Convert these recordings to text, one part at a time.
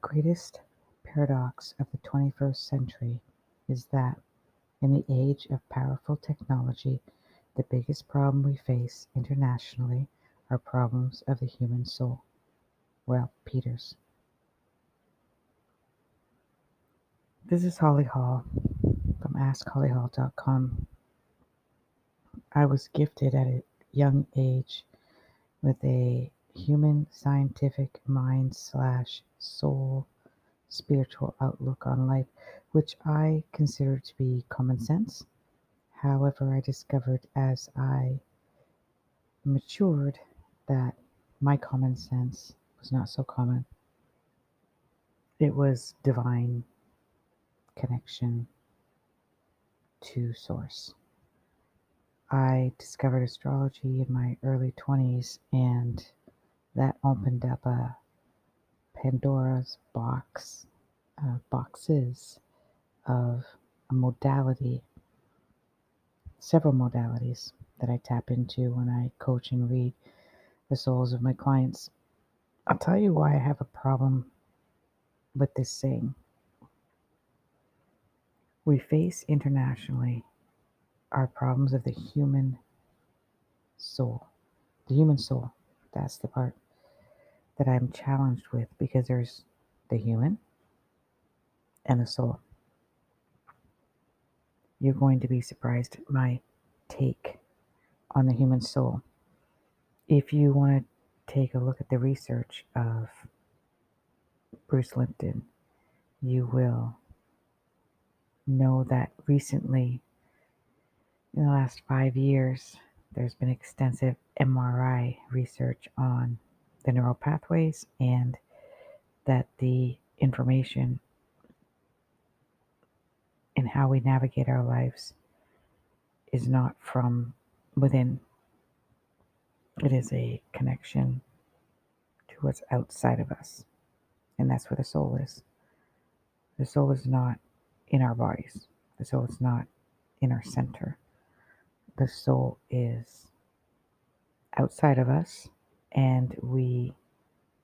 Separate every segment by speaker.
Speaker 1: greatest paradox of the 21st century is that in the age of powerful technology, the biggest problem we face internationally are problems of the human soul. Well, Peters. This is Holly Hall from AskHollyHall.com. I was gifted at a young age with a human scientific mind slash soul spiritual outlook on life, which I consider to be common sense. However, I discovered as I matured that my common sense was not so common. It was divine connection to source. I discovered astrology in my early 20s, and that opened up a Pandora's box, uh, boxes of a modality, several modalities that I tap into when I coach and read the souls of my clients. I'll tell you why I have a problem with this saying. We face internationally our problems of the human soul. The human soul, that's the part that I'm challenged with because there's the human and the soul. You're going to be surprised at my take on the human soul. If you want to take a look at the research of Bruce Lipton, you will know that recently in the last five years, there's been extensive MRI research on the neural pathways and that the information in how we navigate our lives is not from within. It is a connection to what's outside of us. And that's where the soul is. The soul is not in our bodies, the soul is not in our center the soul is outside of us and we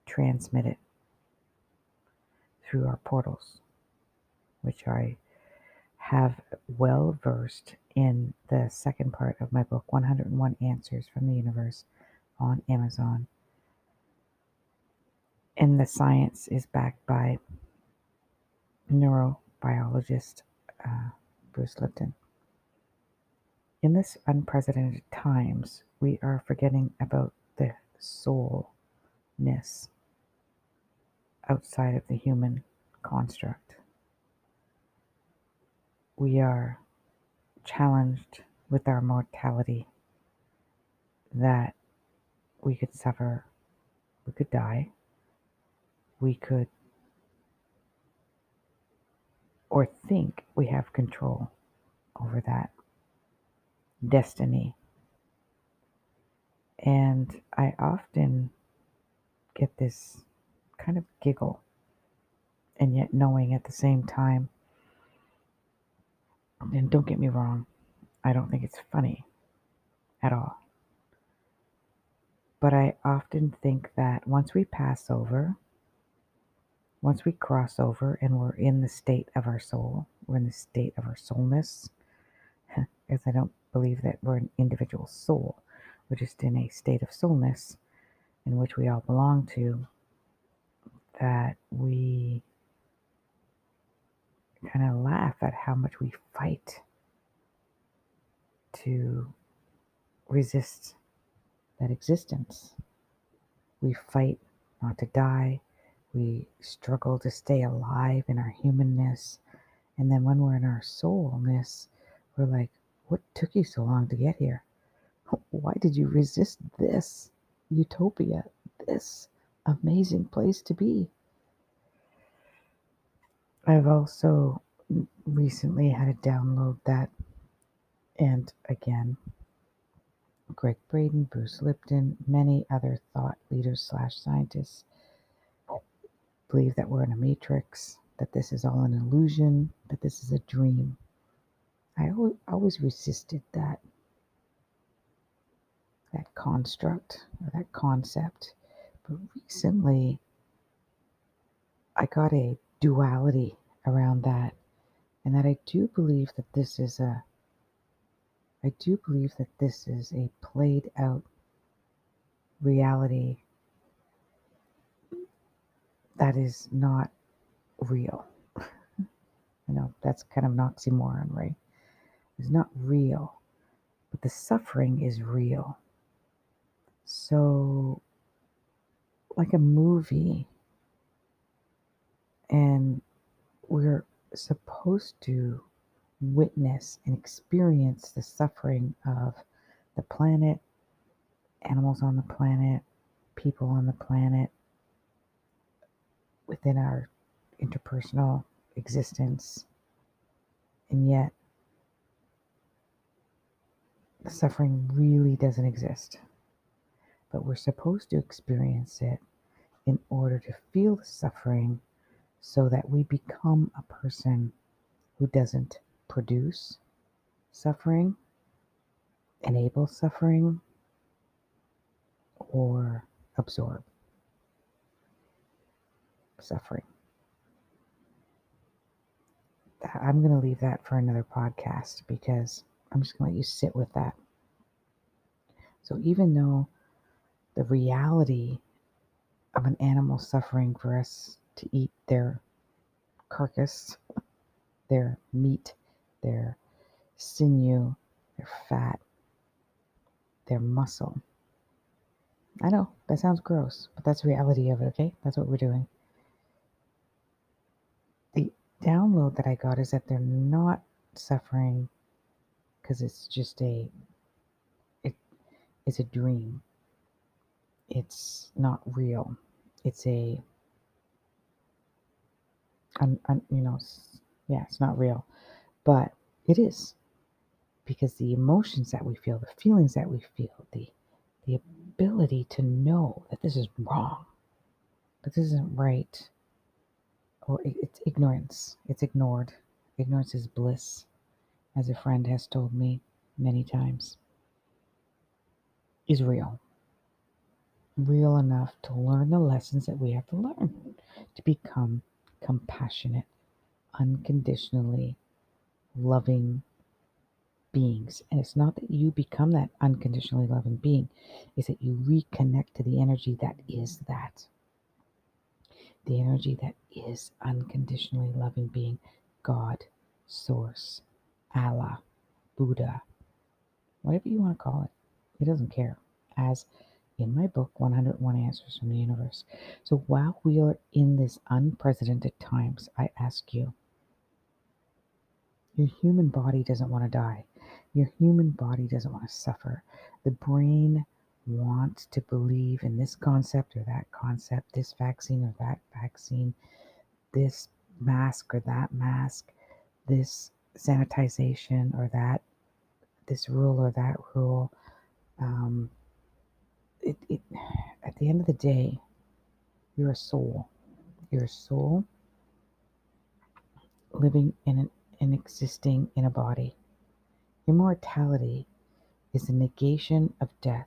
Speaker 1: transmit it through our portals, which I have well versed in the second part of my book, 101 Answers from the Universe, on Amazon. And the science is backed by neurobiologist uh, Bruce Lipton. In this unprecedented times, we are forgetting about soulness outside of the human construct. We are challenged with our mortality that we could suffer, we could die, we could, or think we have control over that destiny. And I often get this kind of giggle, and yet knowing at the same time, and don't get me wrong, I don't think it's funny at all. But I often think that once we pass over, once we cross over and we're in the state of our soul, we're in the state of our soulness, as I don't believe that we're an individual soul. We're just in a state of soulness in which we all belong to, that we kind of laugh at how much we fight to resist that existence. We fight not to die. We struggle to stay alive in our humanness. And then when we're in our soulness, we're like, what took you so long to get here? Why did you resist this utopia, this amazing place to be? I've also recently had to download that, and again, Gregg Braden, Bruce Lipton, many other thought leaders slash scientists believe that we're in a matrix, that this is all an illusion, that this is a dream. I always resisted that construct or that concept, but recently I got a duality around that, and that I do believe that this is a I do believe that this is a played out reality that is not real. I know that's kind of an oxymoron, right? It's not real, but the suffering is real. So, like a movie, and we're supposed to witness and experience the suffering of the planet, animals on the planet, people on the planet, within our interpersonal existence. And yet, the suffering really doesn't exist. But we're supposed to experience it in order to feel the suffering so that we become a person who doesn't produce suffering, enable suffering, or absorb suffering. I'm going to leave that for another podcast because I'm just going to let you sit with that. So, even though the reality of an animal suffering for us to eat their carcass, their meat, their sinew, their fat, their muscle. I know that sounds gross, but that's the reality of it, okay? That's what we're doing The download that I got is that they're not suffering because it's just a it is a dream. It's not real. It's a un, un, you know yeah, it's not real. But it is because the emotions that we feel, the feelings that we feel, the the ability to know that this is wrong, that this isn't right, or it's ignorance. It's ignored. Ignorance is bliss, as a friend has told me many times, is real. Real enough to learn the lessons that we have to learn to become compassionate, unconditionally loving beings. And it's not that you become that unconditionally loving being, it's that you reconnect to the energy that is that the energy that is unconditionally loving being, God, Source, Allah, Buddha, whatever you want to call it. It doesn't care. As in my book, 101 Answers from the Universe. So while we are in this unprecedented times, I ask you, your human body doesn't want to die. Your human body doesn't want to suffer. The brain wants to believe in this concept or that concept, this vaccine or that vaccine, this mask or that mask, this sanitization or that, this rule or that rule. Um, it, it, at the end of the day, you're a soul. You're a soul living in an, and existing in a body. Immortality is a negation of death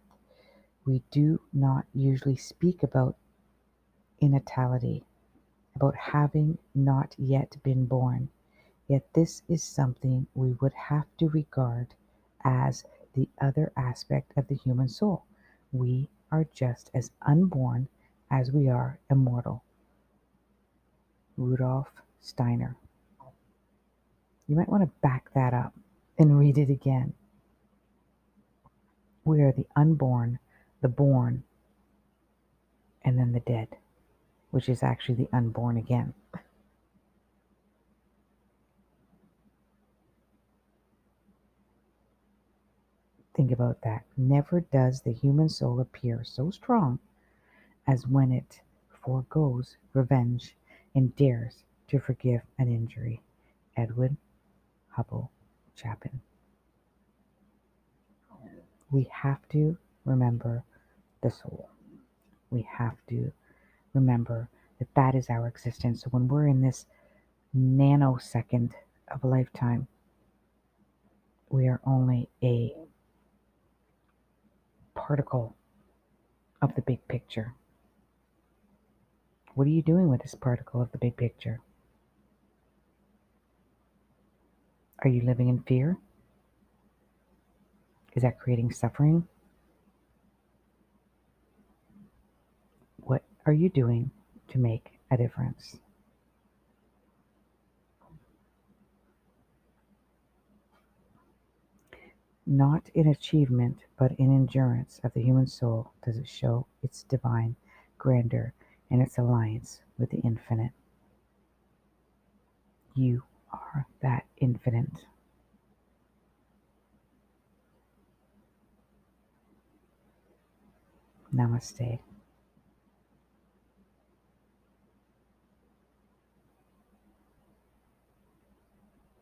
Speaker 1: we do not usually speak about inatality, about having not yet been born. Yet this is something we would have to regard as the other aspect of the human soul. We are just as unborn as we are immortal. Rudolf Steiner. You might want to back that up and read it again. We are the unborn the born, and then the dead, which is actually the unborn again. Think about that. Never does the human soul appear so strong as when it foregoes revenge and dares to forgive an injury. Edwin Hubbell Chapin. We have to remember the soul. We have to remember that that is our existence. So when we're in this nanosecond of a lifetime, we are only a particle of the big picture. What are you doing with this particle of the big picture? Are you living in fear? Is that creating suffering? What are you doing to make a difference? Not in achievement, but in endurance of the human soul does it show its divine grandeur and its alliance with the infinite. You are that infinite. Namaste.